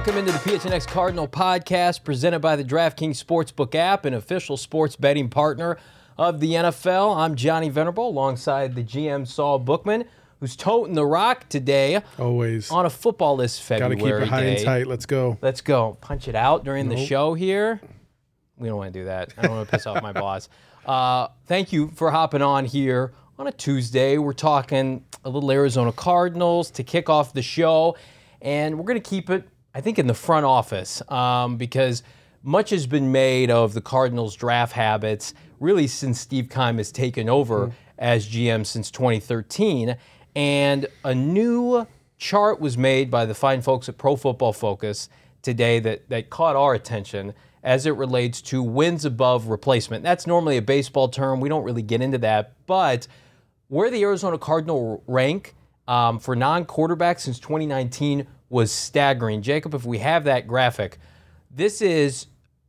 Welcome into the PHNX Cardinal podcast presented by the DraftKings Sportsbook app, an official sports betting partner of the NFL. I'm Johnny Venerable alongside the GM Saul Bookman, who's toting the rock today Always. on a football list February. Got to keep it high day. and tight. Let's go. Let's go. Punch it out during the show here. We don't want to do that. I don't want to piss off my boss. Uh, thank you for hopping on here on a Tuesday. We're talking a little Arizona Cardinals to kick off the show, and we're going to keep it, I think, in the front office um, because much has been made of the Cardinals' draft habits really since Steve Keim has taken over as GM since 2013, and a new chart was made by the fine folks at Pro Football Focus today that, that caught our attention as it relates to wins above replacement. That's normally a baseball term. We don't really get into that. But where the Arizona Cardinal rank um, for non quarterbacks since 2019 was staggering. Jacob, if we have that graphic, this is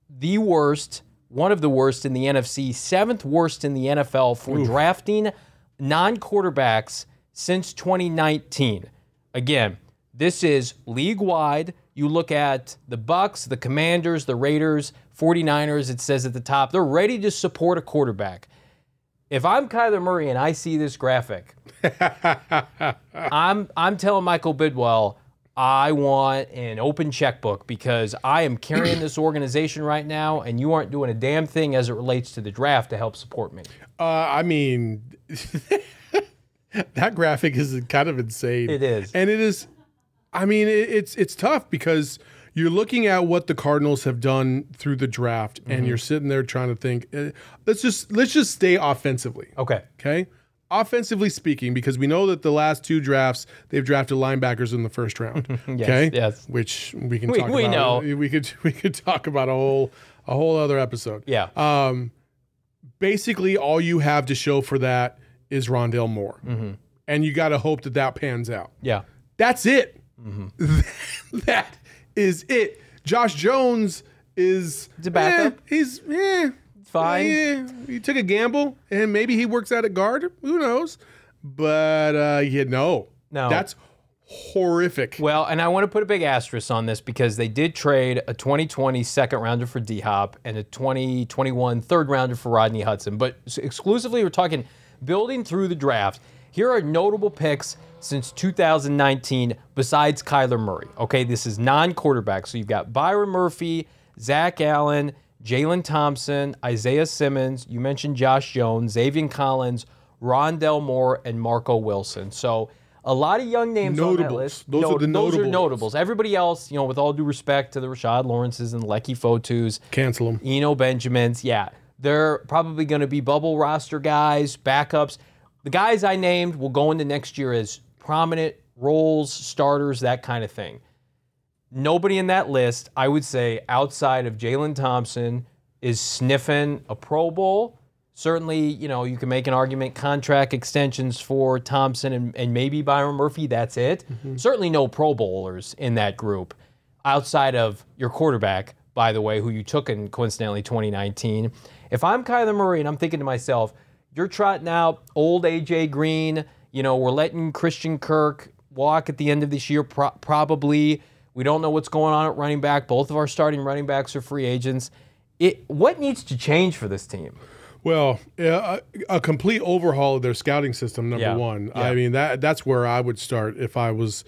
the worst, one of the worst in the NFC, seventh worst in the NFL for drafting non quarterbacks since 2019. Again, this is league wide. You look at the Bucks, the Commanders, the Raiders, 49ers, it says at the top, they're ready to support a quarterback. If I'm Kyler Murray and I see this graphic, I'm I'm telling Michael Bidwill, I want an open checkbook because I am carrying this organization right now, and you aren't doing a damn thing as it relates to the draft to help support me. Uh, I mean, that graphic is kind of insane. It is. and it is. I mean, it, it's it's tough because you're looking at what the Cardinals have done through the draft, Mm-hmm. and you're sitting there trying to think. eh, let's just let's just stay offensively. Okay. Okay. Offensively speaking, because we know that the last two drafts they've drafted linebackers in the first round. okay. yes. Which we can We- talk we about. know. We could we could talk about a whole a whole other episode. Yeah. Um, basically, all you have to show for that is Rondale Moore, Mm-hmm. and you got to hope that that pans out. yeah. That's it. Mm-hmm. that is it. Josh Jones is He's a backup. eh, he's eh, Fine. eh, he took a gamble, and maybe he works out at guard. Who knows? But uh, yeah, no, No. that's horrific. Well, and I want to put a big asterisk on this because they did trade a 2020 second rounder for D Hop and a 2021 third rounder for Rodney Hudson. But exclusively, we're talking building through the draft. Here are notable picks since 2019 besides Kyler Murray. Okay, this is non quarterback. So you've got Byron Murphy, Zach Allen, Jalen Thompson, Isaiah Simmons. You mentioned Josh Jones, Zaven Collins, Rondale Moore, and Marco Wilson. So a lot of young names on that list. Those are the Those are notable notables. Everybody else, you know, with all due respect to the Rashard Lawrences and Leki Fotus, Cancel them. Eno Benjamins, yeah, they're probably going to be bubble roster guys, backups. The guys I named will go into next year as prominent roles, starters, that kind of thing. Nobody in that list, I would say, outside of Jalen Thompson, is sniffing a Pro Bowl. Certainly, you know, you can make an argument contract extensions for Thompson and, and maybe Byron Murphy, that's it. Mm-hmm. Certainly no Pro Bowlers in that group outside of your quarterback, by the way, who you took in coincidentally 2019. If I'm Kyler Murray and I'm thinking to myself, you're trotting out old AJ Green, you know, we're letting Christian Kirk walk at the end of this year, pro- probably. We don't know what's going on at running back. Both of our starting running backs are free agents. It, what needs to change for this team? Well, a, a complete overhaul of their scouting system. Number Yeah. one. Yeah. I mean that that's where I would start if I was.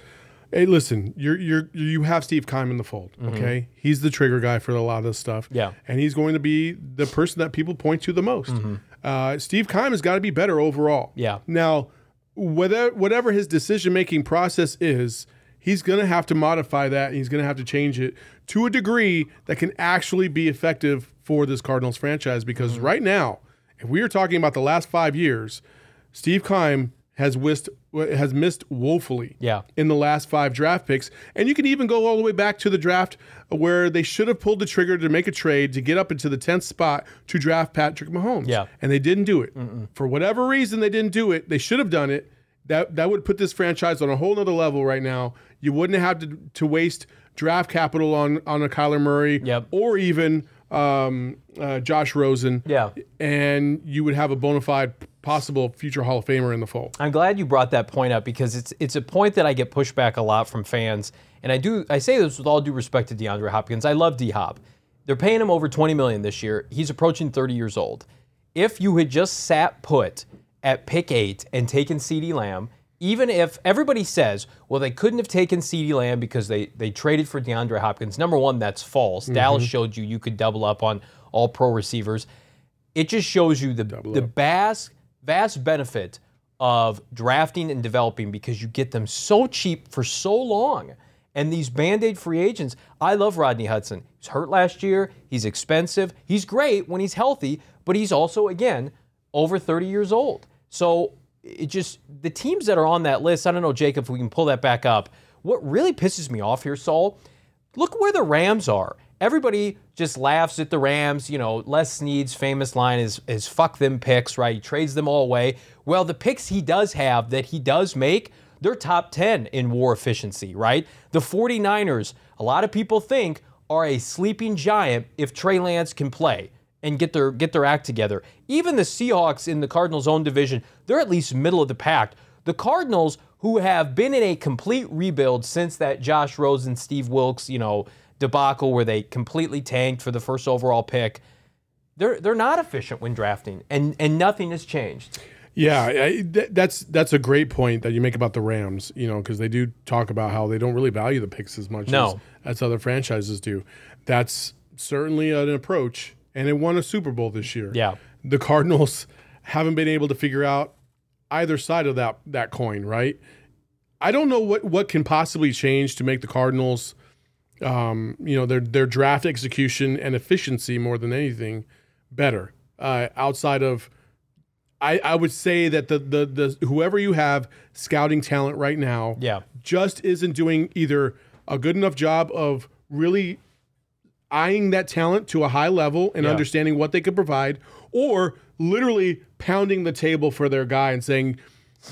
Hey, listen, you're you're you have Steve Keim in the fold. Okay, he's the trigger guy for a lot of this stuff. Mm-hmm. Yeah. and he's going to be the person that people point to the most. Mm-hmm. Uh, Steve Keim has got to be better overall. Yeah. Now, whether whatever his decision making process is, he's going to have to modify that. And he's going to have to change it to a degree that can actually be effective for this Cardinals franchise. Because Mm-hmm. right now, if we are talking about the last five years, Steve Keim has missed has missed woefully Yeah. in the last five draft picks. And you can even go all the way back to the draft where they should have pulled the trigger to make a trade to get up into the 10th spot to draft Patrick Mahomes. Yeah. And they didn't do it. For whatever reason they didn't do it, they should have done it. That that would put this franchise on a whole nother level right now. You wouldn't have to, to waste draft capital on on a Kyler Murray Yep. or even um, uh, Josh Rosen. Yeah. And you would have a bona fide possible future Hall of Famer in the fold. I'm glad you brought that point up because it's it's a point that I get pushback a lot from fans, and I do I say this with all due respect to DeAndre Hopkins. I love D Hop. They're paying him over 20 million this year. He's approaching 30 years old. If you had just sat put at pick eight and taken CeeDee Lamb, even if everybody says, well, they couldn't have taken CeeDee Lamb because they they traded for DeAndre Hopkins. Number one, that's false. Mm-hmm. Dallas showed you you could double up on all pro receivers it just shows you the the vast vast benefit of drafting and developing because you get them so cheap for so long. And these band-aid free agents, I love Rodney Hudson. He's hurt last year. He's expensive. He's great when he's healthy, but he's also again over 30 years old. So it just the teams that are on that list. I don't know, Jacob, if we can pull that back up. What really pisses me off here, Saul, look where the Rams are. Everybody just laughs at the Rams. You know, Les Snead's famous line is, is fuck them picks, right? He trades them all away. Well, the picks he does have that he does make, they're top 10 in war efficiency, right? The 49ers, a lot of people think, are a sleeping giant if Trey Lance can play and get their get their act together. Even the Seahawks in the Cardinals' own division, they're at least middle of the pack. The Cardinals, who have been in a complete rebuild since that Josh Rosen, and Steve Wilks, you know, debacle where they completely tanked for the first overall pick, they're they're not efficient when drafting, and and nothing has changed. Yeah, I, th- that's that's a great point that you make about the Rams. You know, because they do talk about how they don't really value the picks as much No. as, as other franchises do. That's certainly an approach, and it won a Super Bowl this year. Yeah. the Cardinals haven't been able to figure out either side of that that coin. Right. I don't know what what can possibly change to make the Cardinals, um, you know, their their draft execution and efficiency more than anything better. Uh, outside of I, I would say that the, the the whoever you have scouting talent right now, Yeah. just isn't doing either a good enough job of really eyeing that talent to a high level and Yeah. understanding what they could provide, or literally pounding the table for their guy and saying,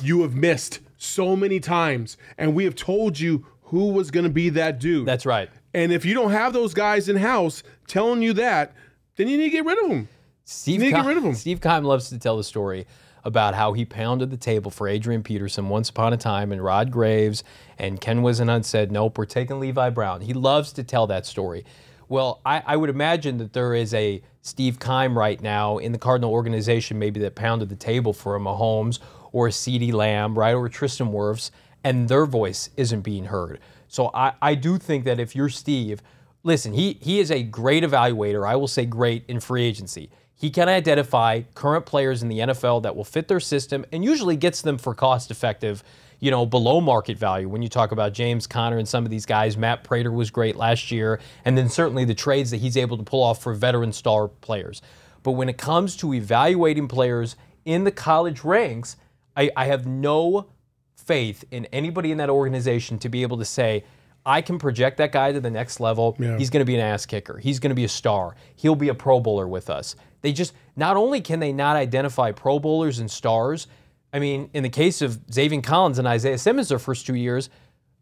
"You have missed so many times, and we have told you who was going to be that dude." That's right. and if you don't have those guys in house telling you that, then you need to get rid of them. Steve You need to get rid of them. Steve Keim loves to tell the story about how he pounded the table for Adrian Peterson once upon a time, and Rod Graves and Ken Whisenhunt said, "Nope, we're taking Levi Brown." He loves to tell that story. Well, I, I would imagine that there is a Steve Keim right now in the Cardinal organization, maybe that pounded the table for a Mahomes or a CeeDee Lamb, right, or Tristan Wirfs, and their voice isn't being heard. So I, I do think that if you're Steve, listen, he he is a great evaluator. I will say great in free agency. He can identify current players in the NFL that will fit their system and usually gets them for cost effective, you know, below market value. When you talk about James Conner and some of these guys, Matt Prater was great last year, and then certainly the trades that he's able to pull off for veteran star players. But when it comes to evaluating players in the college ranks, I, I have no faith in anybody in that organization to be able to say, I can project that guy to the next level. He's going to be an ass kicker. He's going to be a star. He'll be a Pro Bowler with us. They just, not only can they not identify Pro Bowlers and stars, I mean, in the case of Zaven Collins and Isaiah Simmons, their first two years,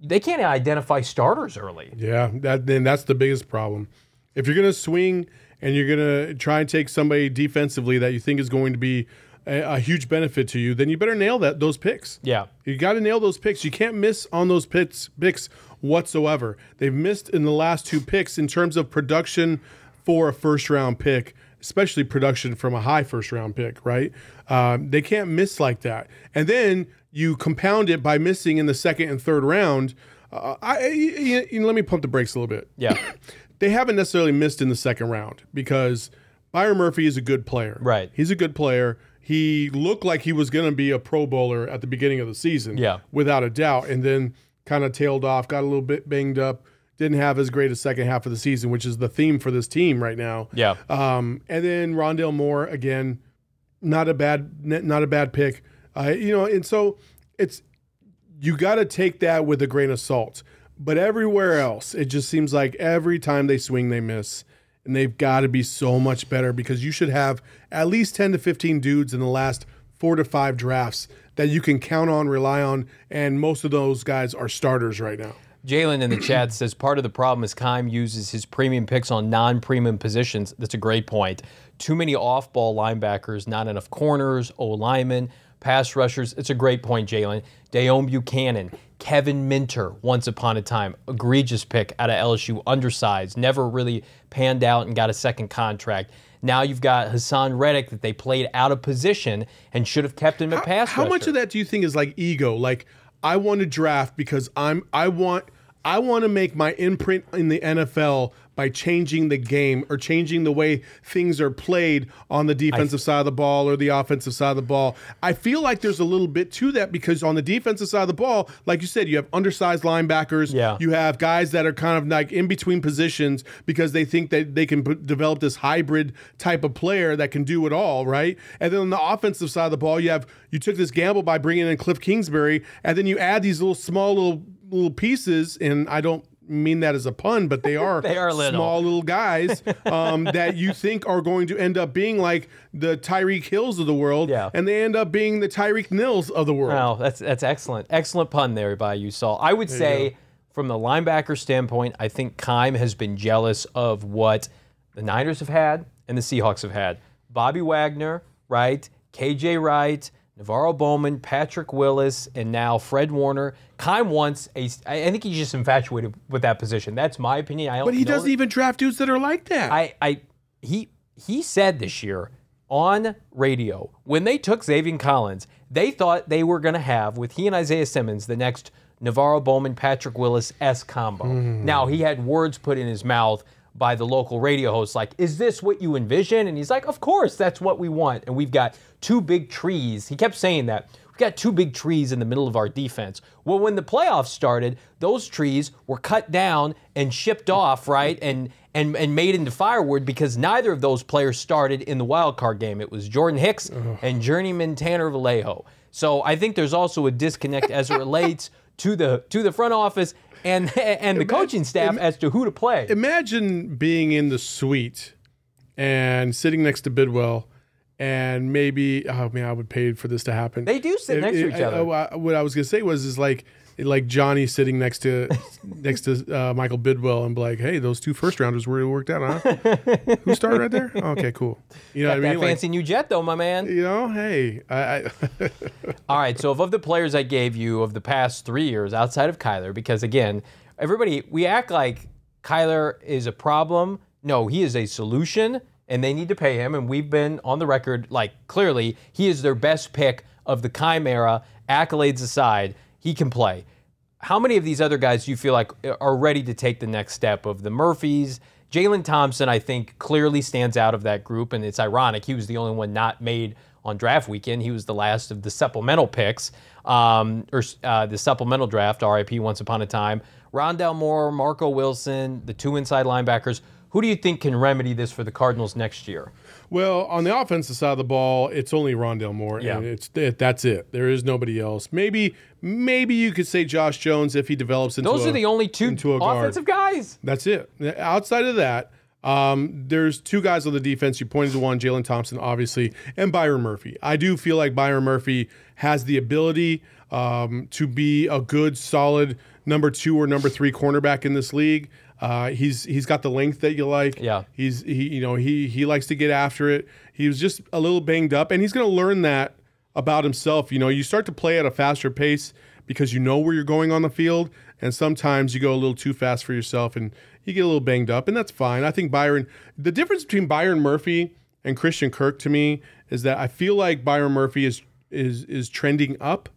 they can't identify starters early. Yeah, that then that's the biggest problem. If you're gonna swing and you're gonna try and take somebody defensively that you think is going to be a, a huge benefit to you, then you better nail that those picks. Yeah. You got to nail those picks. You can't miss on those picks picks whatsoever. They've missed in the last two picks in terms of production for a first round pick. Especially production from a high first round pick, right? Um, they can't miss like that. And then you compound it by missing in the second and third round. Uh, I, you, you know, let me pump the brakes a little bit. Yeah. They haven't necessarily missed in the second round because Byron Murphy is a good player. Right. He's a good player. He looked like he was going to be a Pro Bowler at the beginning of the season. Yeah. Without a doubt. And then kind of tailed off, got a little bit banged up, didn't have as great a second half of the season, which is the theme for this team right now. Yeah. Um, and then Rondale Moore again, not a bad, not a bad pick. Uh, you know, and so it's you got to take that with a grain of salt. But everywhere else, it just seems like every time they swing, they miss. And they've got to be so much better because you should have at least 10 to 15 dudes in the last four to five drafts that you can count on, rely on. And most of those guys are starters right now. Jalen in the chat says part of the problem is Keim uses his premium picks on non-premium positions. That's a great point. Too many off-ball linebackers, not enough corners, O linemen, pass rushers. It's a great point, Jalen. Deone Bucannon, Kevin Minter, once upon a time, egregious pick out of LSU, undersized, never really panned out and got a second contract. Now you've got Haason Reddick that they played out of position and should have kept him at pass How much of that do you think is like ego? Like I want to draft because I'm I want I want to make my imprint in the NFL by changing the game or changing the way things are played on the defensive side of the ball or the offensive side of the ball. I feel like there's a little bit to that because on the defensive side of the ball, like you said, you have undersized linebackers. Yeah. You have guys that are kind of like in between positions because they think that they can put, develop this hybrid type of player that can do it all, right? And then on the offensive side of the ball, you have you took this gamble by bringing in Cliff Kingsbury, and then you add these little small little little pieces, and I don't mean that as a pun, but they are, They are little. small little guys um, that you think are going to end up being like the Tyreek Hills of the world, Yeah. and they end up being the Tyreek Nils of the world. Wow, that's that's excellent. Excellent pun there by you, Saul. I would say, from the linebacker standpoint, I think Keim has been jealous of what the Niners have had and the Seahawks have had. Bobby Wagner, right? KJ Wright, NaVorro Bowman, Patrick Willis, and now Fred Warner. Keim wants a. I think he's just infatuated with that position. That's my opinion. I don't But he doesn't that- even draft dudes that are like that. I, I he he said this year on radio when they took Zaven Collins, they thought they were going to have with he and Isaiah Simmons the next NaVorro Bowman Patrick Willis S combo. Hmm. Now he had words put in his mouth by the local radio host like, "Is this what you envision?" And he's like, "Of course, that's what we want." And we've got two big trees. He kept saying that. We've got two big trees in the middle of our defense. Well, when the playoffs started, those trees were cut down and shipped off, right? And and and made into firewood because neither of those players started in the wild card game. It was Jordan Hicks and journeyman Tanner Vallejo. So I think there's also a disconnect as it relates to the to the front office and and the coaching staff as to who to play. Imagine being in the suite and sitting next to Bidwill, and maybe oh man, I would pay for this to happen. They do sit next to each I- other. I- what I was gonna say was is like like Johnny sitting next to next to uh, Michael Bidwill and be like, hey, those two first rounders really worked out, huh? Who started right there? Okay, cool. You know what I that mean? Like, fancy new jet, though, my man. you know, hey, I, I All right, so of, the players I gave you of the past three years outside of Kyler, because again, everybody, we act like Kyler is a problem. No, he is a solution, and they need to pay him. And we've been on the record, like, clearly, he is their best pick of the Keim era. Accolades aside, he can play. How many of these other guys do you feel like are ready to take the next step of the Murphys? Jalen Thompson, I think, clearly stands out of that group, and it's ironic. He was the only one not made on draft weekend. He was the last of the supplemental picks, um, or uh, the supplemental draft, RIP once upon a time. Rondale Moore, Marco Wilson, the two inside linebackers. Who do you think can remedy this for the Cardinals next year? Well, on the offensive side of the ball, it's only Rondale Moore, Yeah. and it's it, that's it. There is nobody else. Maybe maybe you could say Josh Jones if he develops into Those a, are the only two offensive guys. That's it. Outside of that, um, there's two guys on the defense. You pointed to one, Jalen Thompson, obviously, and Byron Murphy. I do feel like Byron Murphy has the ability um, to be a good, solid number two or number three cornerback in this league. Uh, he's he's got the length that you like. Yeah. He's he you know he he likes to get after it. He was just a little banged up, and he's going to learn that about himself. You know, you start to play at a faster pace because you know where you're going on the field, and sometimes you go a little too fast for yourself, and you get a little banged up, and that's fine. I think Byron. The difference between Byron Murphy and Christian Kirk to me is that I feel like Byron Murphy is is is trending up,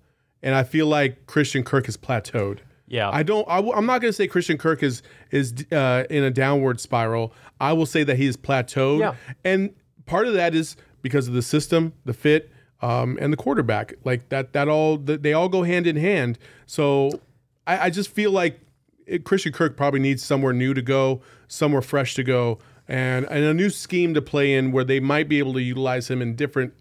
and I feel like Christian Kirk has plateaued. Yeah. I don't. I, am not going to say Christian Kirk is is uh, in a downward spiral. I will say that he has plateaued, Yeah. and part of that is because of the system, the fit, um, and the quarterback. Like that. That all. They all go hand in hand. So I, I just feel like it, Christian Kirk probably needs somewhere new to go, somewhere fresh to go, and and a new scheme to play in where they might be able to utilize him in different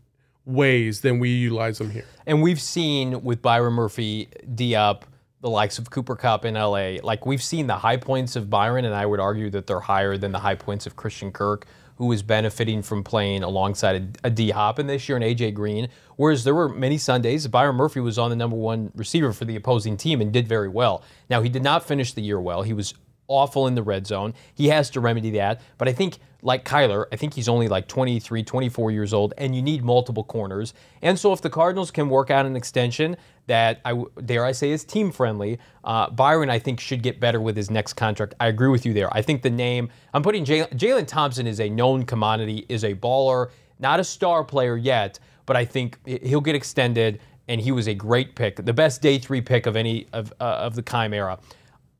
ways than we utilize him here. And we've seen with Byron Murphy, Diop, the likes of Cooper Kupp in LA, like we've seen the high points of Byron, and I would argue that they're higher than the high points of Christian Kirk, who is benefiting from playing alongside a, a D Hop and this year and AJ Green. Whereas there were many Sundays, Byron Murphy was on the number one receiver for the opposing team and did very well. Now, he did not finish the year well. He was awful in the red zone. He has to remedy that. But I think, like Kyler, I think he's only like 23, 24 years old, and you need multiple corners. And so if the Cardinals can work out an extension that, I dare I say, is team friendly, uh, Byron, I think, should get better with his next contract. I agree with you there. I think the name, I'm putting Jalen Jalen Thompson is a known commodity, is a baller, not a star player yet, but I think he'll get extended. And he was a great pick, the best day three pick of any of, uh, of the Keim era.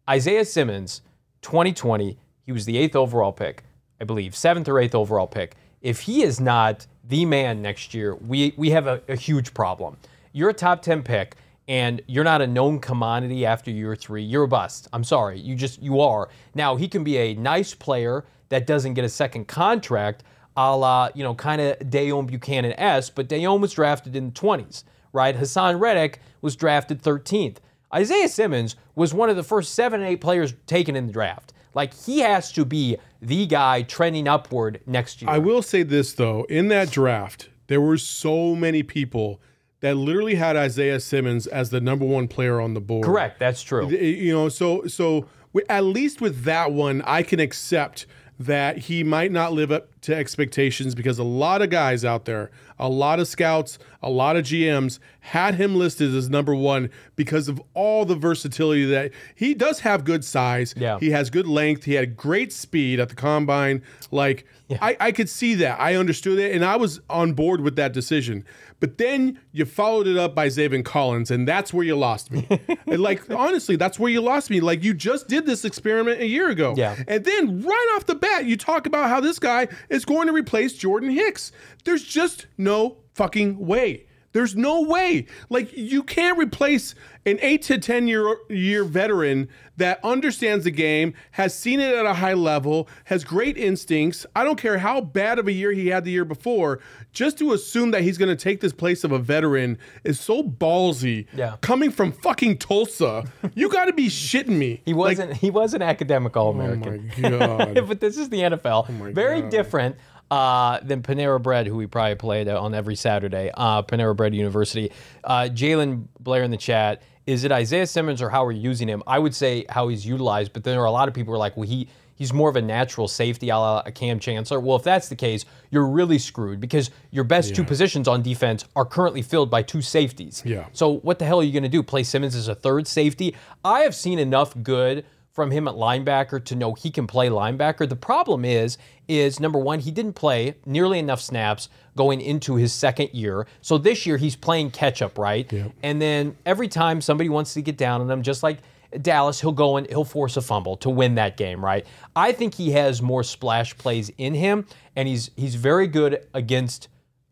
Isaiah Simmons, 2020, he was the eighth overall pick, I believe, seventh or eighth overall pick. If he is not the man next year, we, we have a, a huge problem. You're a top 10 pick and you're not a known commodity after year three, you're a bust. I'm sorry. You just, you are. Now, he can be a nice player that doesn't get a second contract, a la, you know, kind of Deone Bucannon S, but Deone was drafted in the 20s, right? Haason Reddick was drafted 13th. Isaiah Simmons was one of the first seven and eight players taken in the draft. Like he has to be the guy trending upward next year. I will say this though, in that draft, there were so many people that literally had Isaiah Simmons as the number one player on the board. Correct. That's true. You know, so so at least with that one, I can accept that he might not live up to expectations because a lot of guys out there, a lot of scouts, a lot of GMs had him listed as number one because of all the versatility that he does have good size. Yeah. He has good length. He had great speed at the combine. Like I, I could see that. I understood it, and I was on board with that decision. But then you followed it up by Zaven Collins, and that's where you lost me. Like honestly, that's where you lost me. Like you just did this experiment a year ago, Yeah. and then right off the bat, you talk about how this guy is going to replace Jordan Hicks. There's just no fucking way. There's no way. Like you can't replace an eight to ten year year veteran that understands the game, has seen it at a high level, has great instincts. I don't care how bad of a year he had the year before. Just to assume that he's going to take this place of a veteran is so ballsy. Yeah. Coming from fucking Tulsa, you got to be shitting me. he wasn't. he was an academic All American. Oh my god. but this is the NFL. Oh Very different uh, than Panera Bread, who we probably played on every Saturday. Uh, Panera Bread University. Uh, Jalen Blair in the chat. Is it Isaiah Simmons or how we're using him? I would say how he's utilized, but there are a lot of people who are like, well, he he's more of a natural safety, a la a Kam Chancellor. Well, if that's the case, you're really screwed because your best two positions on defense are currently filled by two safeties. Yeah. So what the hell are you going to do? Play Simmons as a third safety? I have seen enough good from him at linebacker to know he can play linebacker. The problem is, is number one, he didn't play nearly enough snaps going into his second year. So this year he's playing catch up, right? And then every time somebody wants to get down on him, just like Dallas, he'll go and he'll force a fumble to win that game, right? I think he has more splash plays in him, and he's he's very good against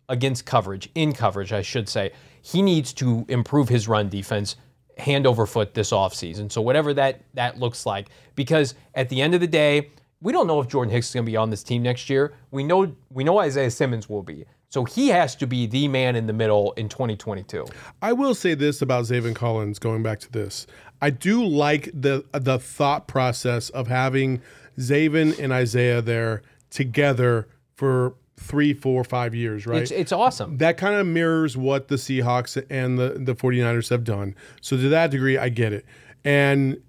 against coverage, in coverage, I should say. He needs to improve his run defense hand over foot this offseason. So whatever that that looks like because at the end of the day, we don't know if Jordan Hicks is going to be on this team next year. We know we know Isaiah Simmons will be. So he has to be the man in the middle in 2022. I will say this about Zaven Collins. Going back to this, I do like the the thought process of having Zaven and Isaiah there together for three, four, five years. Right? It's it's awesome. that kind of mirrors what the Seahawks and the, the 49ers have done. So to that degree, I get it. And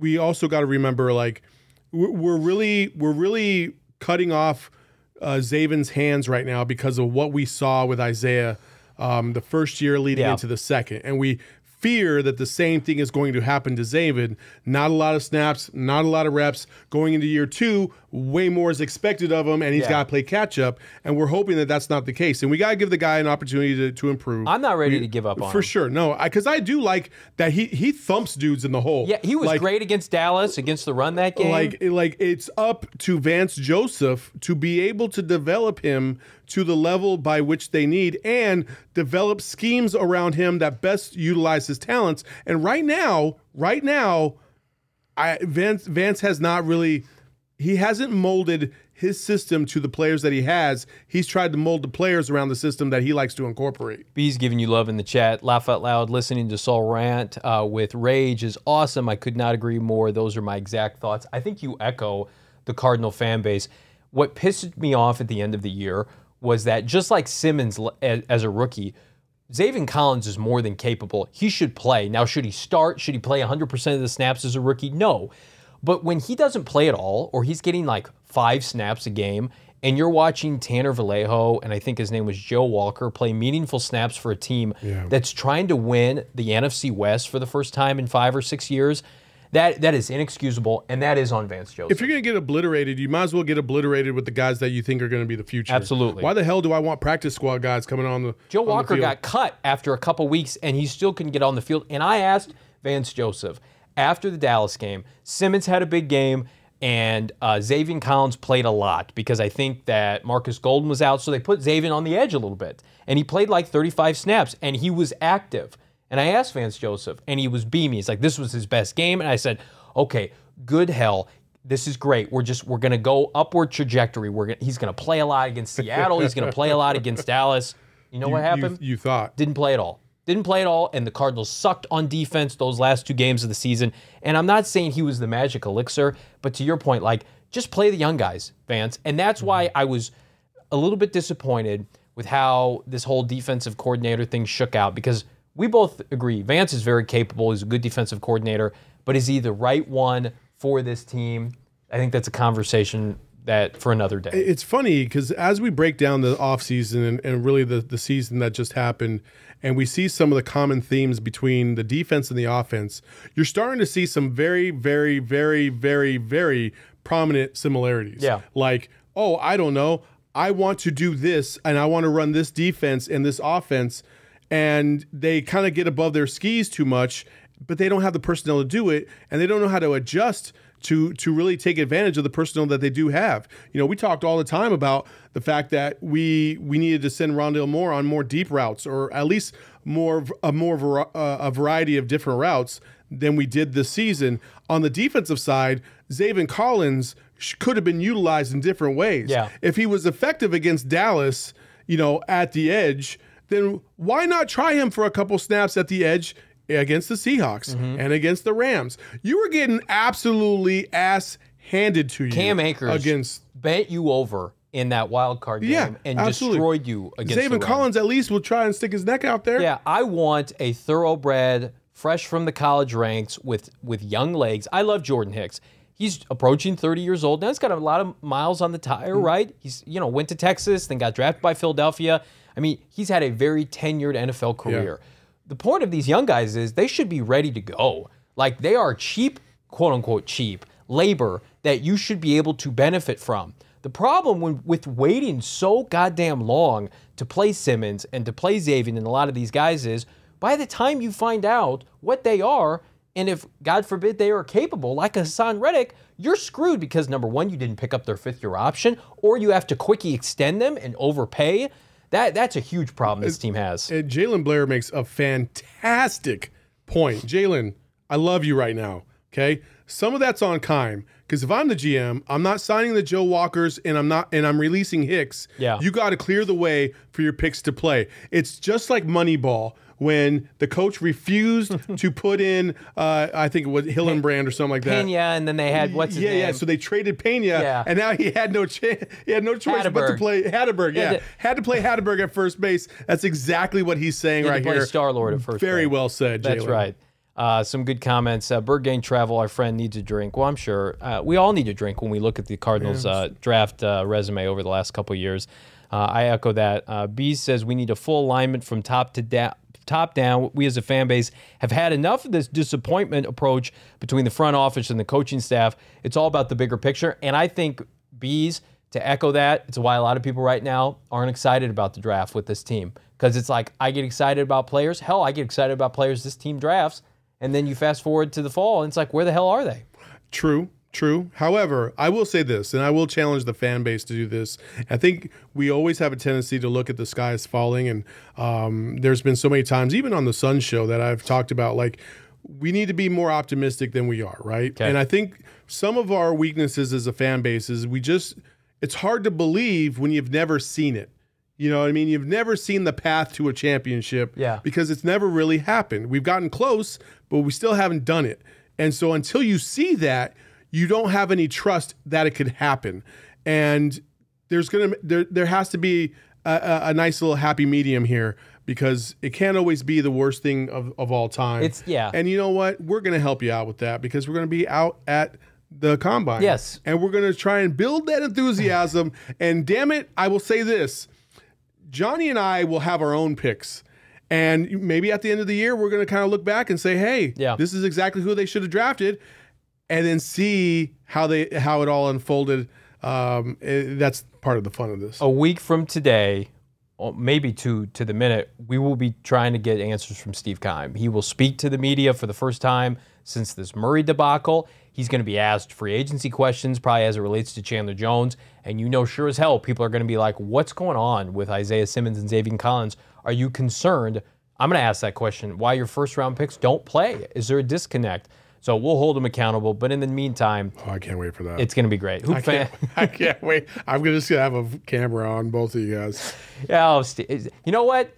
we also got to remember, like, we're we're really we're really cutting off uh, Zaven's hands right now because of what we saw with Isaiah um, the first year leading Yeah. into the second, and we fear that the same thing is going to happen to Zaven. Not a lot of snaps, not a lot of reps. Going into year two, way more is expected of him, and he's Yeah. got to play catch up. And we're hoping that that's not the case. And we got to give the guy an opportunity to, to improve. I'm not ready We- to give up on for him. sure. No, because I, do like that he he thumps dudes in the hole. Yeah, he was Like- great against Dallas against the run that game. like like it's up to Vance Joseph to be able to develop him to the level by which they need and develop schemes around him that best utilize his talents. And right now, right now, I Vance Vance has not really he hasn't molded his system to the players that he has. He's tried to mold the players around the system that he likes to incorporate. B's giving you love in the chat. Laugh out loud. Listening to Saul rant uh, with rage is awesome. I could not agree more. Those are my exact thoughts. I think you echo the Cardinal fan base. What pissed me off at the end of the year was that just like Simmons as a rookie, Zaven Collins is more than capable. He should play. Now, should he start? Should he play 100% of the snaps as a rookie? No. But when he doesn't play at all, or he's getting like five snaps a game, and you're watching Tanner Vallejo, and I think his name was Joe Walker, play meaningful snaps for a team that's trying to win the NFC West for the first time in five or six years, that that is inexcusable, and that is on Vance Joseph. If you're going to get obliterated, you might as well get obliterated with the guys that you think are going to be the future. Absolutely. Why the hell do I want practice squad guys coming on the Joe on the Walker field? got cut after a couple weeks, and he still couldn't get on the field. And I asked Vance Joseph after the Dallas game. Simmons had a big game, and uh, Zaven Collins played a lot because I think that Marcus Golden was out, so they put Zaven on the edge a little bit, and he played like 35 snaps, and he was active. And I asked Vance Joseph, and he was beaming. He's like, "This was his best game," and I said, "Okay, good hell." This is great. We're just we're gonna go upward trajectory. We're gonna, he's gonna play a lot against Seattle. He's gonna play a lot against Dallas. You know what happened? You, you thought. didn't play at all. Didn't play at all, and the Cardinals sucked on defense those last two games of the season. And I'm not saying he was the magic elixir, but to your point, like just play the young guys, Vance. And that's why mm-hmm. I was a little bit disappointed with how this whole defensive coordinator thing shook out because we both agree Vance is very capable. He's a good defensive coordinator, but is he the right one for this team? I think that's a conversation that for another day. It's funny because as we break down the offseason and, and really the, the season that just happened, and we see some of the common themes between the defense and the offense, you're starting to see some very, very, very, very, very prominent similarities. Yeah. Like, oh, I don't know. I want to do this and I want to run this defense and this offense. And they kind of get above their skis too much, but they don't have the personnel to do it. And they don't know how to adjust to to really take advantage of the personnel that they do have. You know, we talked all the time about the fact that we we needed to send Rondale Moore on more deep routes, or at least more a more uh, a variety of different routes than we did this season. On the defensive side, Zaven Collins could have been utilized in different ways. Yeah. If he was effective against Dallas, you know, at the edge, then why not try him for a couple snaps at the edge against the Seahawks Mm-hmm. and against the Rams? You were getting absolutely ass handed to you. Cam Akers against bent you over in that wild card game yeah, and absolutely. destroyed you against the Rams. Collins. At least will try and stick his neck out there. Yeah, I want a thoroughbred, fresh from the college ranks with with young legs. I love Jordan Hicks. He's approaching 30 years old now. He's got a lot of miles on the tire, Mm-hmm. right? He's you know went to Texas, then got drafted by Philadelphia. I mean, he's had a very tenured NFL career. The point of these young guys is they should be ready to go. Like they are cheap, quote unquote cheap labor that you should be able to benefit from. The problem when, with waiting so goddamn long to play Simmons and to play Zaven and a lot of these guys is by the time you find out what they are, and if God forbid they are capable, like Haason Reddick, you're screwed because number one, you didn't pick up their fifth year option, or you have to quickly extend them and overpay. That that's a huge problem this team has. Jalen Blair makes a fantastic point. Jalen, I love you right now. Okay. Some of that's on Keim. Because if I'm the GM, I'm not signing the Joe Walkers and I'm not and I'm releasing Hicks. Yeah. You got to clear the way for your picks to play. It's just like Moneyball when the coach refused to put in uh, I think it was Hillenbrand or something like that. Pena, and then they had what's his yeah, name? yeah. So they traded Pena, Yeah. and now he had no chance. He had no choice but to play Hatteberg. Yeah, Yeah, had to play Hatteberg at first base. That's exactly what he's saying He right to play here. Star-Lord at first Very well said. That's Jalen. right. Uh, some good comments. Uh, Bird Gang Travel, our friend needs a drink. Well, I'm sure uh, we all need a drink when we look at the Cardinals' uh, draft uh, resume over the last couple of years. Uh, I echo that. Uh, B says we need a full alignment from top to da- top down. We as a fan base have had enough of this disappointment approach between the front office and the coaching staff. It's all about the bigger picture. And I think bees to echo that, it's why a lot of people right now aren't excited about the draft with this team. Because it's like I get excited about players. Hell, I get excited about players this team drafts. And then you fast forward to the fall, and it's like, where the hell are they? True, true. However, I will say this, and I will challenge the fan base to do this. I think we always have a tendency to look at the sky skies falling, and um, there's been so many times, even on the Sun show, that I've talked about like we need to be more optimistic than we are, right? Okay. And I think some of our weaknesses as a fan base is we just it's hard to believe when you've never seen it. You know what I mean? You've never seen the path to a championship Yeah. because it's never really happened. We've gotten close, but we still haven't done it. And so until you see that, you don't have any trust that it could happen. And there's gonna there there has to be a, a, a nice little happy medium here because it can't always be the worst thing of, of all time. It's- yeah. And you know what? We're gonna help you out with that because we're gonna be out at the combine. Yes. And we're gonna try and build that enthusiasm. and damn it, I will say this. Johnny and I will have our own picks. And maybe at the end of the year, we're going to kind of look back and say, "Hey, Yeah. this is exactly who they should have drafted," and then see how they how it all unfolded. Um, eh, that's part of the fun of this. a week from today, maybe two to the minute, we will be trying to get answers from Steve Keim. He will speak to the media for the first time since this Murray debacle. He's going to be asked free agency questions, probably as it relates to Chandler Jones. And you know, sure as hell, people are going to be like, what's going on with Isaiah Simmons and Zaven Collins? Are you concerned? I'm going to ask that question why your first round picks don't play. Is there a disconnect? So we'll hold them accountable. But in the meantime, Oh, I can't wait for that. it's going to be great. Hoop I fan. can't, I can't wait. I'm just gonna have a camera on both of you guys. Yeah, oh, you know what?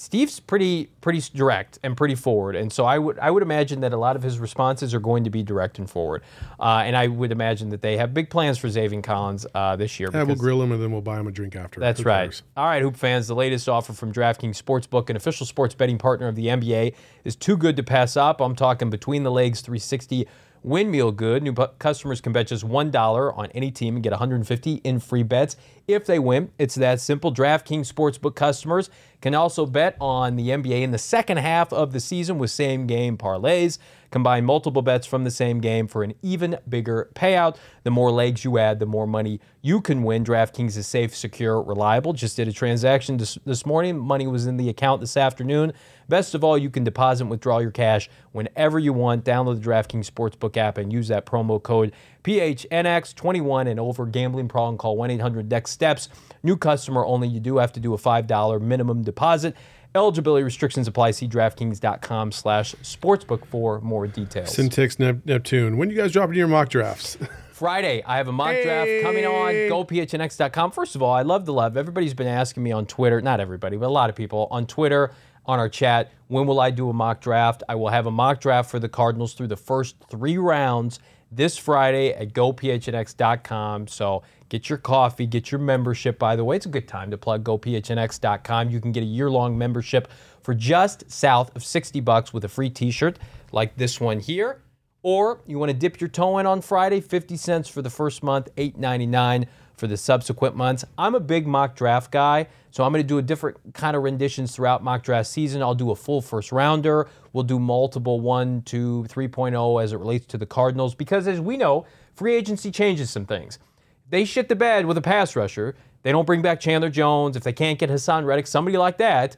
Steve's pretty pretty direct and pretty forward, and so I would I would imagine that a lot of his responses are going to be direct and forward, uh, and I would imagine that they have big plans for Zaven Collins uh, this year. Yeah, we'll grill him and then we'll buy him a drink after. that's Who right. cares? All right, Hoop fans, the latest offer from DraftKings Sportsbook, an official sports betting partner of the NBA, is too good to pass up. I'm talking between the legs 360 windmill good. New customers can bet just $1 on any team and get 150 in free bets if they win. It's that simple. DraftKings Sportsbook customers can also bet on the NBA in the second half of the season with same game parlays. Combine multiple bets from the same game for an even bigger payout. The more legs you add, the more money you can win. DraftKings is safe, secure, reliable. Just did a transaction this, this morning. Money was in the account this afternoon. Best of all, you can deposit and withdraw your cash whenever you want. Download the DraftKings Sportsbook app and use that promo code PHNX21 and over gambling problem. Call 1 800 Dex Steps. New customer only. You do have to do a $5 minimum deposit. Eligibility restrictions apply. See DraftKings.com slash sportsbook for more details. Syntax Nep- Neptune. When you guys dropping your mock drafts? Friday, I have a mock draft coming on. GoPHNX.com. First of all, I love the love. Everybody's been asking me on Twitter, not everybody, but a lot of people on Twitter, on our chat, when will I do a mock draft? I will have a mock draft for the Cardinals through the first three rounds this Friday at GoPHNX.com. So get your coffee, get your membership. By the way, it's a good time to plug GoPHNX.com. You can get a year long membership for just south of 60 bucks with a free t shirt like this one here. Or you want to dip your toe in on Friday, 50 cents for the first month, $8.99 for the subsequent months. I'm a big mock draft guy, so I'm going to do a different kind of renditions throughout mock draft season. I'll do a full first rounder. We'll do multiple 1, 2, 3.0 as it relates to the Cardinals because as we know, free agency changes some things. They shit the bed with a pass rusher. They don't bring back Chandler Jones. If they can't get Haason Reddick, somebody like that,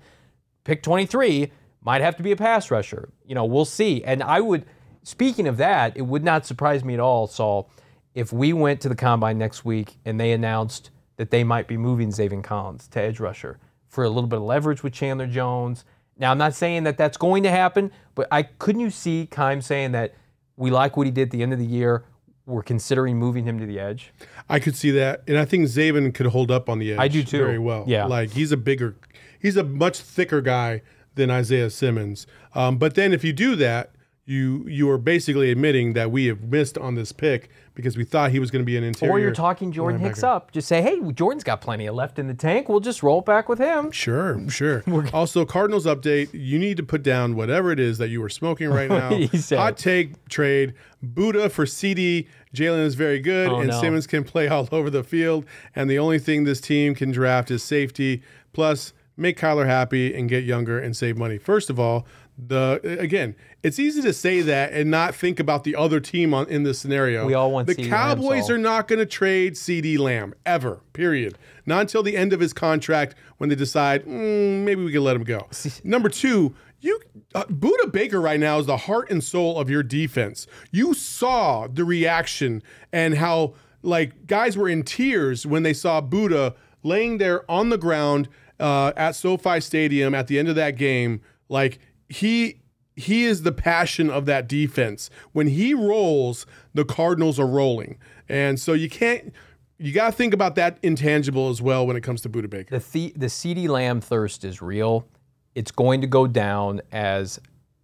pick 23 might have to be a pass rusher. You know, we'll see. And I would, speaking of that, it would not surprise me at all, Saul, if we went to the combine next week and they announced that they might be moving Zaven Collins to edge rusher for a little bit of leverage with Chandler Jones. Now, I'm not saying that that's going to happen, but I couldn't you see Keim saying that we like what he did at the end of the year. We're considering moving him to the edge. I could see that, and I think Zaven could hold up on the edge. I do too. very well. Yeah. like he's a bigger, he's a much thicker guy than Isaiah Simmons. Um, but then if you do that, you you are basically admitting that we have missed on this pick because we thought he was going to be an interior. Or you're talking Jordan Hicks up. Just say, hey, Jordan's got plenty of left in the tank. We'll just roll back with him. Sure, sure. also, Cardinals update. You need to put down whatever it is that you are smoking right now. Hot take trade. Budda for CeeDee. Jalen is very good, Oh, and no. Simmons can play all over the field. And the only thing this team can draft is safety. Plus, make Kyler happy and get younger and save money. First of all, the again, it's easy to say that and not think about the other team on in this scenario. We all want the Lamb, Cowboys are not going to trade CeeDee Lamb ever. Period. Not until the end of his contract when they decide "Mm, maybe we can let him go. Number two. You, uh, Budda Baker right now is the heart and soul of your defense. You saw the reaction and how like guys were in tears when they saw Budda laying there on the ground uh, at SoFi Stadium at the end of that game. Like he he is the passion of that defense. When he rolls, the Cardinals are rolling, and so you can't. You got to think about that intangible as well when it comes to Budda Baker. The the, the CeeDee Lamb thirst is real. It's going to go down as,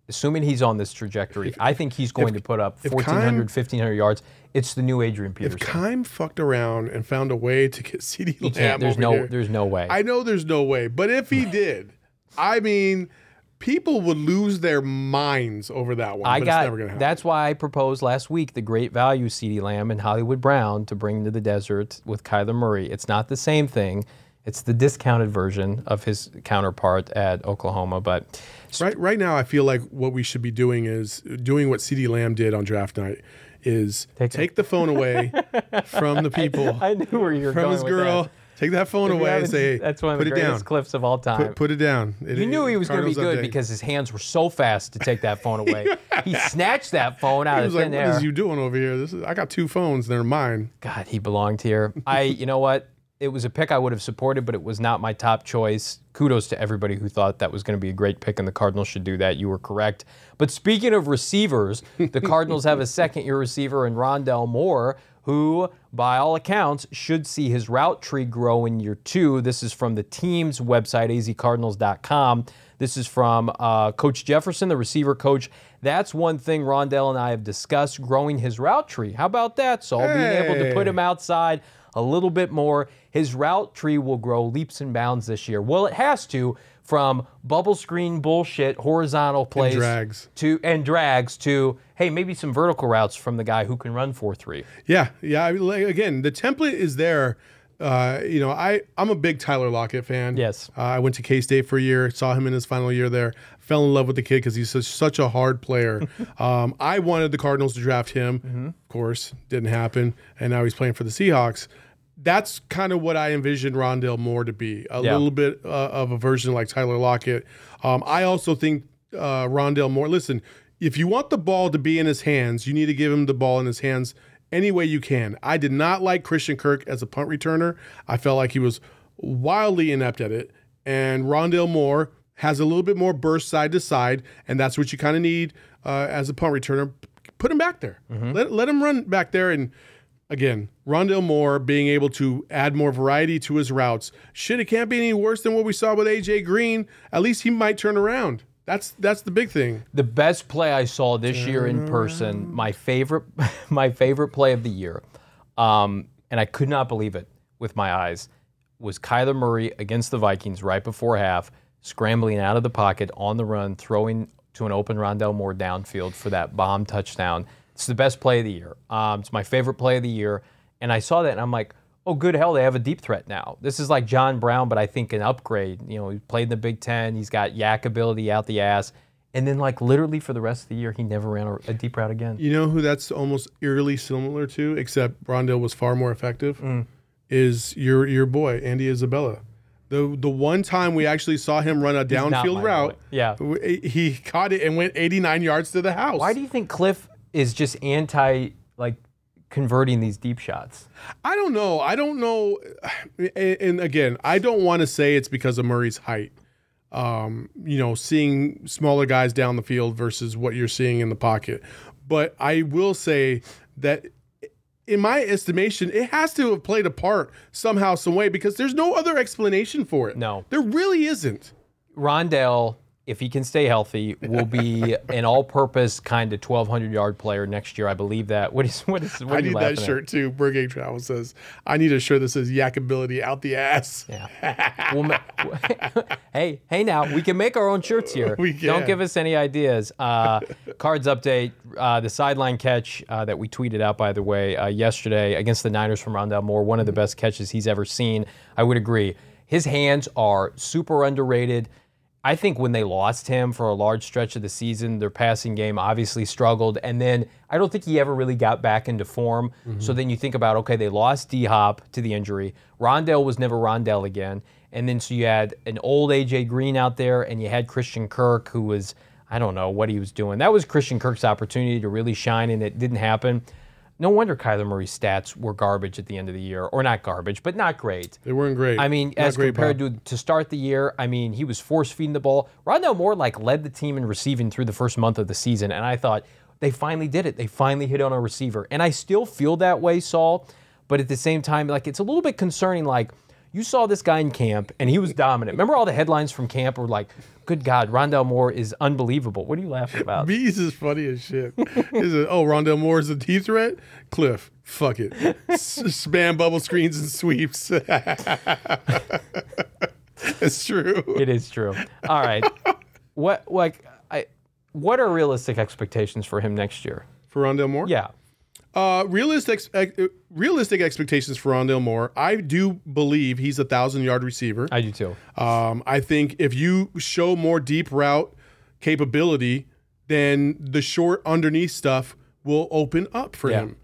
assuming he's on this trajectory. I think he's going to put up if 1,400, Keim- 1,500 yards. It's the new Adrian Peterson. If. Keim fucked around and found a way to get CeeDee Lamb. There's no. here, There's no way. I know there's no way, but if he did, I mean, people would lose their minds over that one. I but got. it's never gonna happen. That's why I proposed last week the great value CeeDee Lamb and Hollywood Brown to bring to the desert with Kyler Murray. It's not the same thing. It's the discounted version of his counterpart at Oklahoma, but Right, right now, I feel like what we should be doing is doing what CeeDee Lamb did on draft night. Is Take take, the phone away from the people, I knew where you were from going his girl. Take that phone away and say, that's one of put the it greatest down. clips of all time. Put, put it down. It- You knew he was going to be Cardinals good update. because his hands were so fast to take that phone away. he snatched that phone out he of was like, thin "What air. is you doing over here? This is I got two phones. They're mine." God, he belonged here. I, you know what? It was a pick I would have supported, but it was not my top choice. Kudos to everybody who thought that was going to be a great pick, and the Cardinals should do that. You were correct. But speaking of receivers, the Cardinals have a second-year receiver in Rondale Moore, who, by all accounts, should see his route tree grow in year two. This is from the team's website, azcardinals.com. This is from uh, Coach Jefferson, the receiver coach. That's one thing Rondale and I have discussed: growing his route tree. How about that, Saul? Being able to put him outside a little bit more. His route tree will grow leaps and bounds this year. Well, it has to from bubble screen bullshit, horizontal plays drags. to and drags to hey, maybe some vertical routes from the guy who can run four three. Yeah, yeah. I mean, like, again, the template is there. Uh, you know, I I'm a big Tyler Lockett fan. Yes. uh, I went to K State for a year, saw him in his final year there. Fell in love with the kid because he's such, such a hard player. um, I wanted the Cardinals to draft him. Mm-hmm. Of course, didn't happen, and now he's playing for the Seahawks. That's kind of what I envisioned Rondale Moore to be a Yeah. little bit uh, of a version like Tyler Lockett. Um, I also think uh, Rondale Moore. Listen, if you want the ball to be in his hands, you need to give him the ball in his hands any way you can. I did not like Christian Kirk as a punt returner. I felt like he was wildly inept at it. And Rondale Moore has a little bit more burst side to side, and that's what you kind of need uh, as a punt returner. Put him back there. Let, let him run back there. And again, Rondale Moore being able to add more variety to his routes. Shit, it can't be any worse than what we saw with AJ Green. At least he might turn around. That's that's the big thing. The best play I saw this year in person, my favorite, my favorite play of the year, um, and I could not believe it with my eyes, was Kyler Murray against the Vikings right before half, scrambling out of the pocket on the run, throwing to an open Rondale Moore downfield for that bomb touchdown. It's the best play of the year. Um, it's my favorite play of the year, and I saw that and I'm like, oh, good hell, they have a deep threat now. This is like John Brown, but I think an upgrade. You know, he played in the Big Ten. He's got YAC ability out the ass. And then, like, literally for the rest of the year, he never ran a, a deep route again. You know who that's almost eerily similar to, except Rondale was far more effective, Mm. is your your boy Andy Isabella. The the one time we actually saw him run a downfield route, Yeah. he caught it and went 89 yards to the house. Why do you think Cliff is just anti, like, converting these deep shots? I don't know. I don't know. And, again, I don't want to say it's because of Murray's height. Um, you know, seeing smaller guys down the field versus what you're seeing in the pocket. But I will say that in my estimation, it has to have played a part somehow, some way, because there's no other explanation for it. No. There really isn't. Rondale, if he can stay healthy, will be an all-purpose kind of 1,200 yard player next year. I believe that. What is what is? What I need that at? shirt too. Bird Gang Travel says, I need a shirt that says yakability out the ass. Yeah. We'll ma- hey, hey, now we can make our own shirts here. We can. Don't give us any ideas. Uh, cards update: uh, the sideline catch uh, that we tweeted out, by the way, uh, yesterday against the Niners from Rondale Moore, one of the best catches he's ever seen. I would agree. His hands are super underrated. I think when they lost him for a large stretch of the season, their passing game obviously struggled. And then I don't think he ever really got back into form. Mm-hmm. So then you think about, okay, they lost D Hop to the injury. Rondale was never Rondale again. And then so you had an old AJ Green out there, and you had Christian Kirk, who was, I don't know what he was doing. That was Christian Kirk's opportunity to really shine, and it didn't happen. No wonder Kyler Murray's stats were garbage at the end of the year, or not garbage, but not great. They weren't great. I mean, Not as compared to to start the year, I mean, he was force feeding the ball. Rondale Moore like led the team in receiving through the first month of the season, and I thought they finally did it. They finally hit on a receiver, and I still feel that way, Saul. But at the same time, like it's a little bit concerning. Like you saw this guy in camp, and he was dominant. Remember all the headlines from camp were like, "Good God, Rondale Moore is unbelievable." What are you laughing about? Bees is funny as shit. is it? Oh, Rondale Moore is a deep threat. Cliff, fuck it. S- spam bubble screens and sweeps. it's true. It is true. All right, what like I, what are realistic expectations for him next year? For Rondale Moore? Yeah. Uh, realistic, ex- uh, realistic expectations for Rondale Moore. I do believe he's a thousand yard receiver. I do too. Um, I think if you show more deep route capability, then the short underneath stuff will open up for Yeah. him.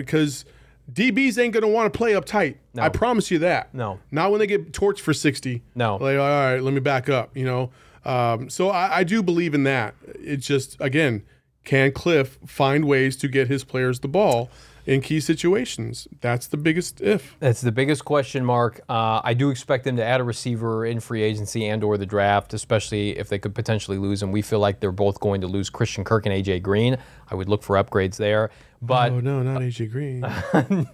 Because DBs ain't gonna want to play up tight. I promise you that. No. Not when they get torched for sixty. No. Like, all right, let me back up. You know. Um, so I, I do believe in that. It's just again, can Cliff find ways to get his players the ball in key situations? That's the biggest if. That's the biggest question mark. Uh, I do expect them to add a receiver in free agency and or the draft, especially if they could potentially lose him. We feel like they're both going to lose Christian Kirk and AJ Green. I would look for upgrades there. But Oh no, not AJ Green.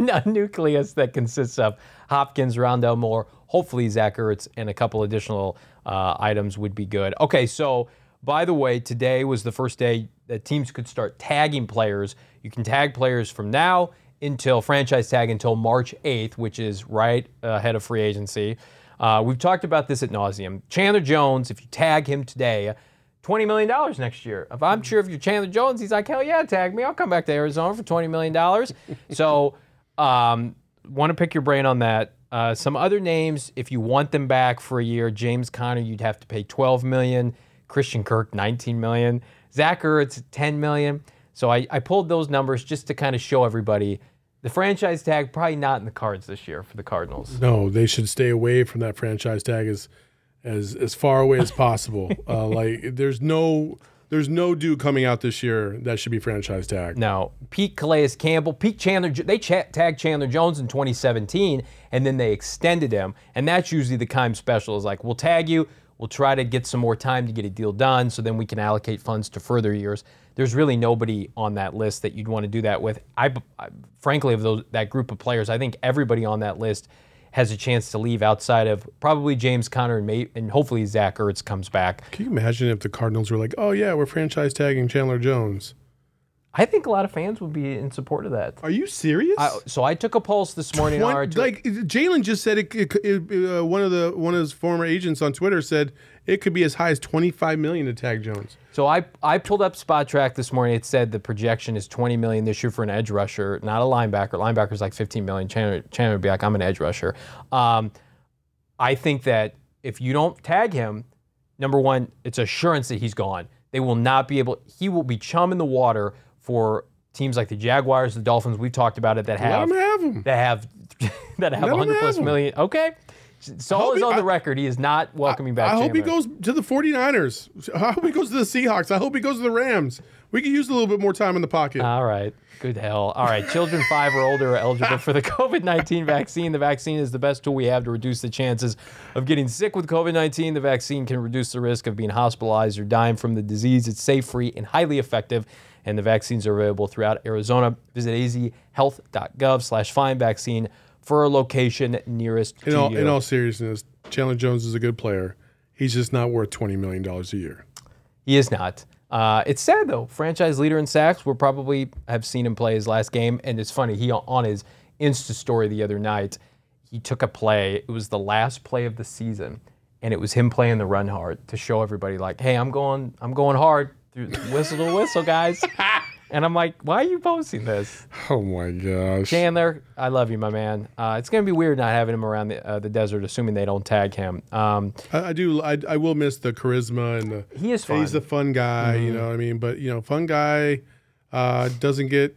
a nucleus that consists of Hopkins, Rondale Moore, hopefully Zach Ertz, and a couple additional uh, items would be good. Okay, so by the way, today was the first day that teams could start tagging players. You can tag players from now until franchise tag until March 8th, which is right ahead of free agency. Uh, we've talked about this at nauseum. Chandler Jones, if you tag him today, $20 million next year. If I'm sure if you're Chandler Jones, he's like, hell yeah, tag me. I'll come back to Arizona for $20 million. so, um, want to pick your brain on that. Uh, some other names, if you want them back for a year, James Conner, you'd have to pay 12 million. Christian Kirk, 19 million. Zach Ertz, 10 million. So I, I pulled those numbers just to kind of show everybody the franchise tag probably not in the cards this year for the Cardinals. No, they should stay away from that franchise tag as as as far away as possible. uh, like there's no there's no dude coming out this year that should be franchise tag. No, Pete Calais Campbell, Pete Chandler, they cha- tagged Chandler Jones in 2017, and then they extended him, and that's usually the Keim special. Is like we'll tag you, we'll try to get some more time to get a deal done, so then we can allocate funds to further years. There's really nobody on that list that you'd want to do that with. I, I frankly, of those that group of players, I think everybody on that list has a chance to leave outside of probably James Conner and, May, and hopefully Zach Ertz comes back. Can you imagine if the Cardinals were like, "Oh yeah, we're franchise tagging Chandler Jones"? I think a lot of fans would be in support of that. Are you serious? I, so I took a pulse this morning. One- Ara, to- like Jalen just said, it, it, it, uh, one of the one of his former agents on Twitter said it could be as high as 25 million to tag Jones. So I I pulled up Spotrac this morning. It said the projection is 20 million this year for an edge rusher, not a linebacker. Linebacker's like 15 million. Chandler, Chandler would be like, I'm an edge rusher. Um, I think that if you don't tag him, number one, it's assurance that he's gone. They will not be able. He will be chum in the water for teams like the Jaguars, the Dolphins. We've talked about it that have have that have that have Let him 100 plus have million. Okay. Saul is he- on the record. He is not welcoming back. I hope he goes to the 49ers. I hope he goes to the Seahawks. I hope he goes to the Rams. We could use a little bit more time in the pocket. All right. Good hell. All right. Children five or older are eligible for the COVID 19 vaccine. The vaccine is the best tool we have to reduce the chances of getting sick with COVID 19. The vaccine can reduce the risk of being hospitalized or dying from the disease. It's safe, free, and highly effective. And the vaccines are available throughout Arizona. Visit azhealth.gov slash find vaccine for a location nearest in to all you. in all seriousness, Chandler Jones is a good player. He's just not worth 20 million dollars a year. He is not. Uh, it's sad though. Franchise leader in sacks. We'll probably have seen him play his last game, and it's funny. He on his Insta story the other night, he took a play. It was the last play of the season, and it was him playing the run hard to show everybody like, "Hey, I'm going, I'm going hard through whistle to whistle, guys." And I'm like, why are you posting this? Oh my gosh. Chandler, I love you, my man. Uh, it's gonna be weird not having him around the, uh, the desert, assuming they don't tag him. Um, I, I do. I, I will miss the charisma and the. He is fun. He's the fun guy. You know what I mean? But you know, fun guy uh, doesn't get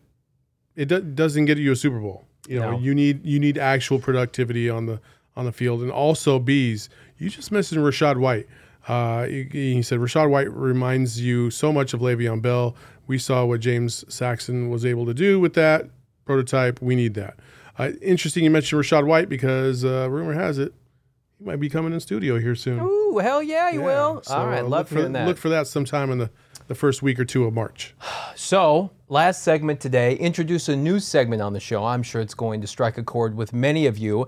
it. Do, doesn't get you a Super Bowl. You know, No. you need you need actual productivity on the on the field, and also bees. You just mentioned Rachaad White. Uh, he, he said Rachaad White reminds you so much of Le'Veon Bell. We saw what James Saxon was able to do with that prototype. We need that. Uh, interesting you mentioned Rachaad White because uh, rumor has it he might be coming in studio here soon. ooh, hell yeah, he Yeah, will. so, All right, uh, love look for, hearing that. Look for that sometime in the, the first week or two of March. So, last segment today, introduce a new segment on the show. I'm sure it's going to strike a chord with many of you.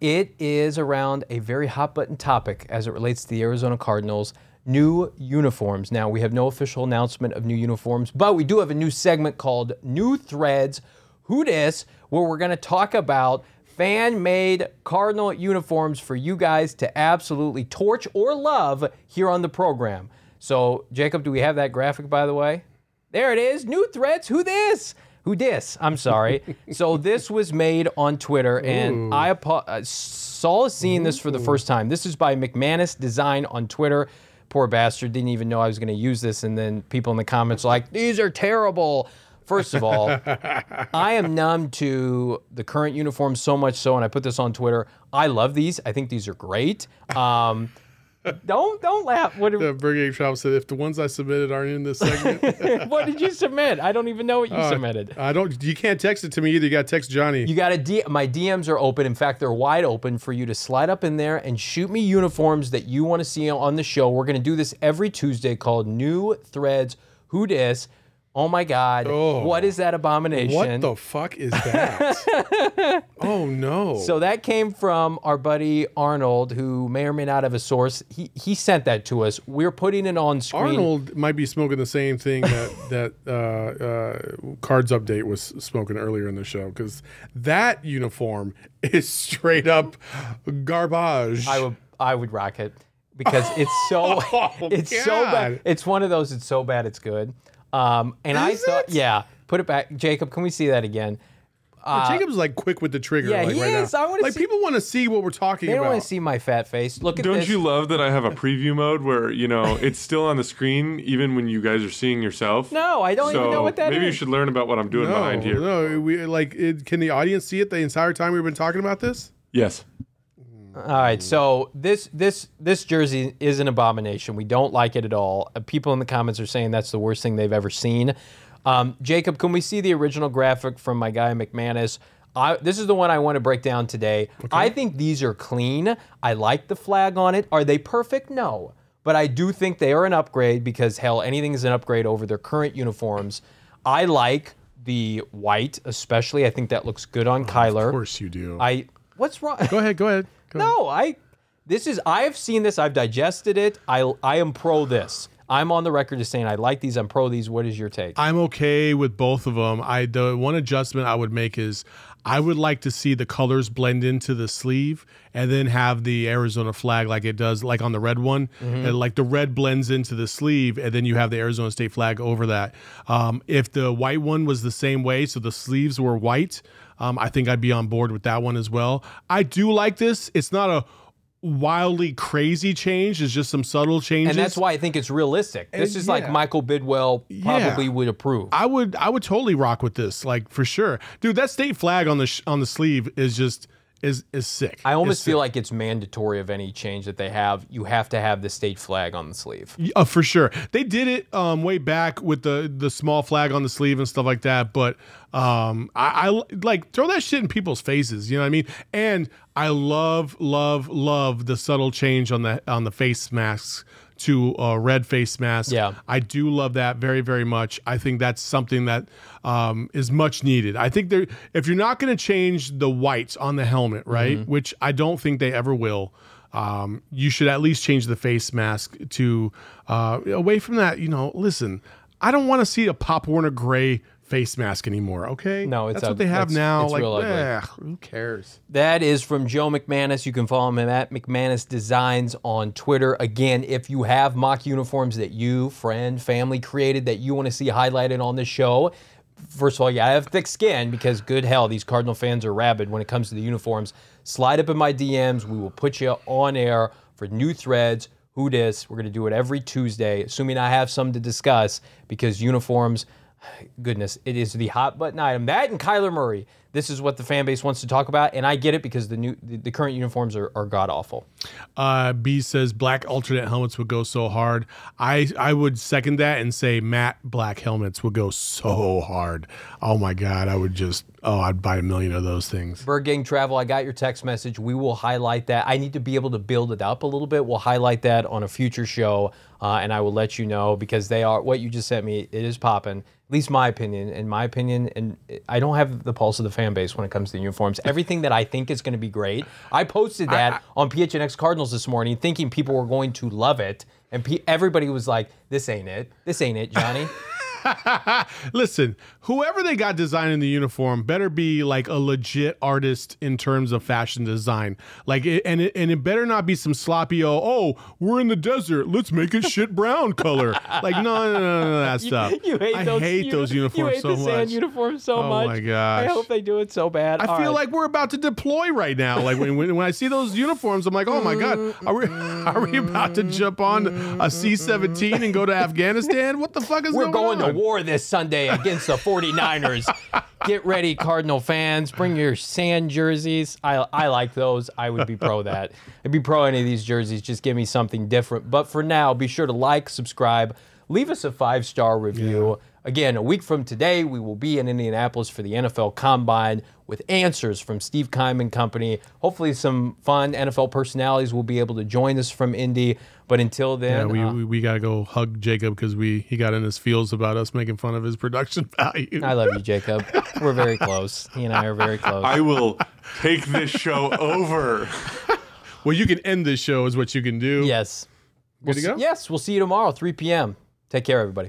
It is around a very hot button topic as it relates to the Arizona Cardinals new uniforms. Now, we have no official announcement of new uniforms, but we do have a new segment called New Threads Who Dis, where we're going to talk about fan made Cardinal uniforms for you guys to absolutely torch or love here on the program. So, Jacob, do we have that graphic by the way? There it is. New threads. Who this? Who dis? I'm sorry. so this was made on Twitter, and I apo- uh, Saul is seeing this for the first time. This is by McManus Design on Twitter. Poor bastard didn't even know I was going to use this, and then people in the comments are like, "These are terrible." First of all, I am numb to the current uniform so much so, and I put this on Twitter. I love these. I think these are great. Um, don't don't laugh. What, The Brigade Shop said, if the ones I submitted aren't in this segment, what did you submit? I don't even know what you uh, submitted. I don't. You can't text it to me either. You got to text Johnny. You got to D- my DMs are open. In fact, they're wide open for you to slide up in there and shoot me uniforms that you want to see on the show. We're going to do this every Tuesday called New Threads Who Dis. Oh my God. What is that abomination? what the fuck is that? oh no. So that came from our buddy Arnold, who may or may not have a source. He he sent that to us. We're putting it on screen. Arnold might be smoking the same thing that that uh, uh, Cards Update was smoking earlier in the show because that uniform is straight up garbage. I would I would rock it because it's so Oh, it's so bad. It's one of those. It's so bad. It's good. Um, and I Is thought, it? yeah, put it back, Jacob. Can we see that again? Jacob's like quick with the trigger. yeah, like he right is. Now. I wanna like see- people want to see what we're talking about. They don't want to see my fat face. Look at Don't this. you love that I have a preview mode where you know it's still on the screen even when you guys are seeing yourself? No, I don't so even know what that is. maybe you should learn about what I'm doing no, behind here. no. We like. It, can the audience see it the entire time we've been talking about this? Yes. All right, so this this this jersey is an abomination. We don't like it at all. Uh, People in the comments are saying that's the worst thing they've ever seen. Um, Jacob, can we see the original graphic from my guy McManus? I, this is the one I want to break down today. I think these are clean. I like the flag on it. Are they perfect? No, but I do think they are an upgrade because hell, anything is an upgrade over their current uniforms. I like the white, especially. I think that looks good on Kyler. Of course you do. I what's wrong? go ahead. Go ahead. Go. No, I. This is. I have seen this. I've digested it. I. I am pro this. I'm on the record as saying I like these. I'm pro these. What is your take? I'm okay with both of them. I the one adjustment I would make is I would like to see the colors blend into the sleeve and then have the Arizona flag like it does like on the red one. And like the red blends into the sleeve and then you have the Arizona State flag over that. Um, if the white one was the same way, so the sleeves were white, um, I think I'd be on board with that one as well. I do like this. It's not a wildly crazy change. It's just some subtle changes. and that's why I think it's realistic. This Uh, is like. Michael Bidwill probably Yeah. would approve. I would I would totally rock with this, like for sure, dude. That state flag on the sh- on the sleeve is just is is sick. I almost feel sick. like it's mandatory of any change that they have. You have to have the state flag on the sleeve. Uh, for sure. They did it um, way back with the the small flag on the sleeve and stuff like that. But um, I, I like throw that shit in people's faces. You know what I mean? And I love, love, love the subtle change on the on the face masks to a red face mask. Yeah. I do love that very, very much. I think that's something that um, is much needed. I think there, if you're not going to change the whites on the helmet, right, Mm-hmm. which I don't think they ever will, um, you should at least change the face mask to uh, away from that. You know, listen, I don't want to see a Pop Warner gray face mask anymore. Okay, No, it's that's what they have now. like, real ugly. who cares? That is from Joe McManus. You can follow him at McManus Designs on Twitter. Again, if you have mock uniforms that you, friend, family created that you want to see highlighted on the show, first of all, yeah, I have thick skin because good hell, these Cardinal fans are rabid when it comes to the uniforms. Slide up in my DMs. We will put you on air for new threads. Who dis? We're going to do it every Tuesday, assuming I have some to discuss because uniforms goodness, it is the hot button item. That and Kyler Murray. This is what the fan base wants to talk about, and I get it because the new the, the current uniforms are, are god awful. Uh, B says black alternate helmets would go so hard. I I would second that and say matte black helmets would go so hard. Oh my god, I would just oh I'd buy a million of those things. Bird Gang Travel, I got your text message. We will highlight that. I need to be able to build it up a little bit. We'll highlight that on a future show, uh, and I will let you know because they are what you just sent me. It is popping. At least my opinion. In my opinion, and I don't have the pulse of the fan base when it comes to uniforms. Everything that I think is going to be great, I posted that on PHNX Cardinals this morning, thinking people were going to love it, and pe- everybody was like, "This ain't it. This ain't it, Johnny." Listen, whoever they got designing the uniform better be like a legit artist in terms of fashion design. Like, it, and it, and it better not be some sloppy. Oh, oh, we're in the desert. Let's make it shit brown color. Like, no, no, no, no, no that stuff. You hate I those. hate uni- those uniforms you hate so the sand much. uniforms so Oh much. my gosh! I hope they do it so bad. I All feel right. like we're about to deploy right now. Like when, when, when I see those uniforms, I'm like, oh my god, are we are we about to jump on a C-17 and go to Afghanistan? What the fuck is We're going on? to war this Sunday against the 49ers. Get ready, Cardinal fans. Bring your sand jerseys. I, I like those. I would be pro that. I'd be pro any of these jerseys. Just give me something different. But for now, be sure to like, subscribe, leave us a five star review. Again, a week from today, we will be in Indianapolis for the NFL Combine with answers from Steve Keim and company. Hopefully, some fun NFL personalities will be able to join us from Indy. But until Yeah, then, we, uh, we, we gotta go hug Jacob because we he got in his feels about us making fun of his production value. I love you, Jacob. We're very close. He and I are very close. I will take this show over. well, you can end this show is what you can do. yes. Good to We'll go? s- Yes, we'll see you tomorrow, 3 p.m. Take care, everybody.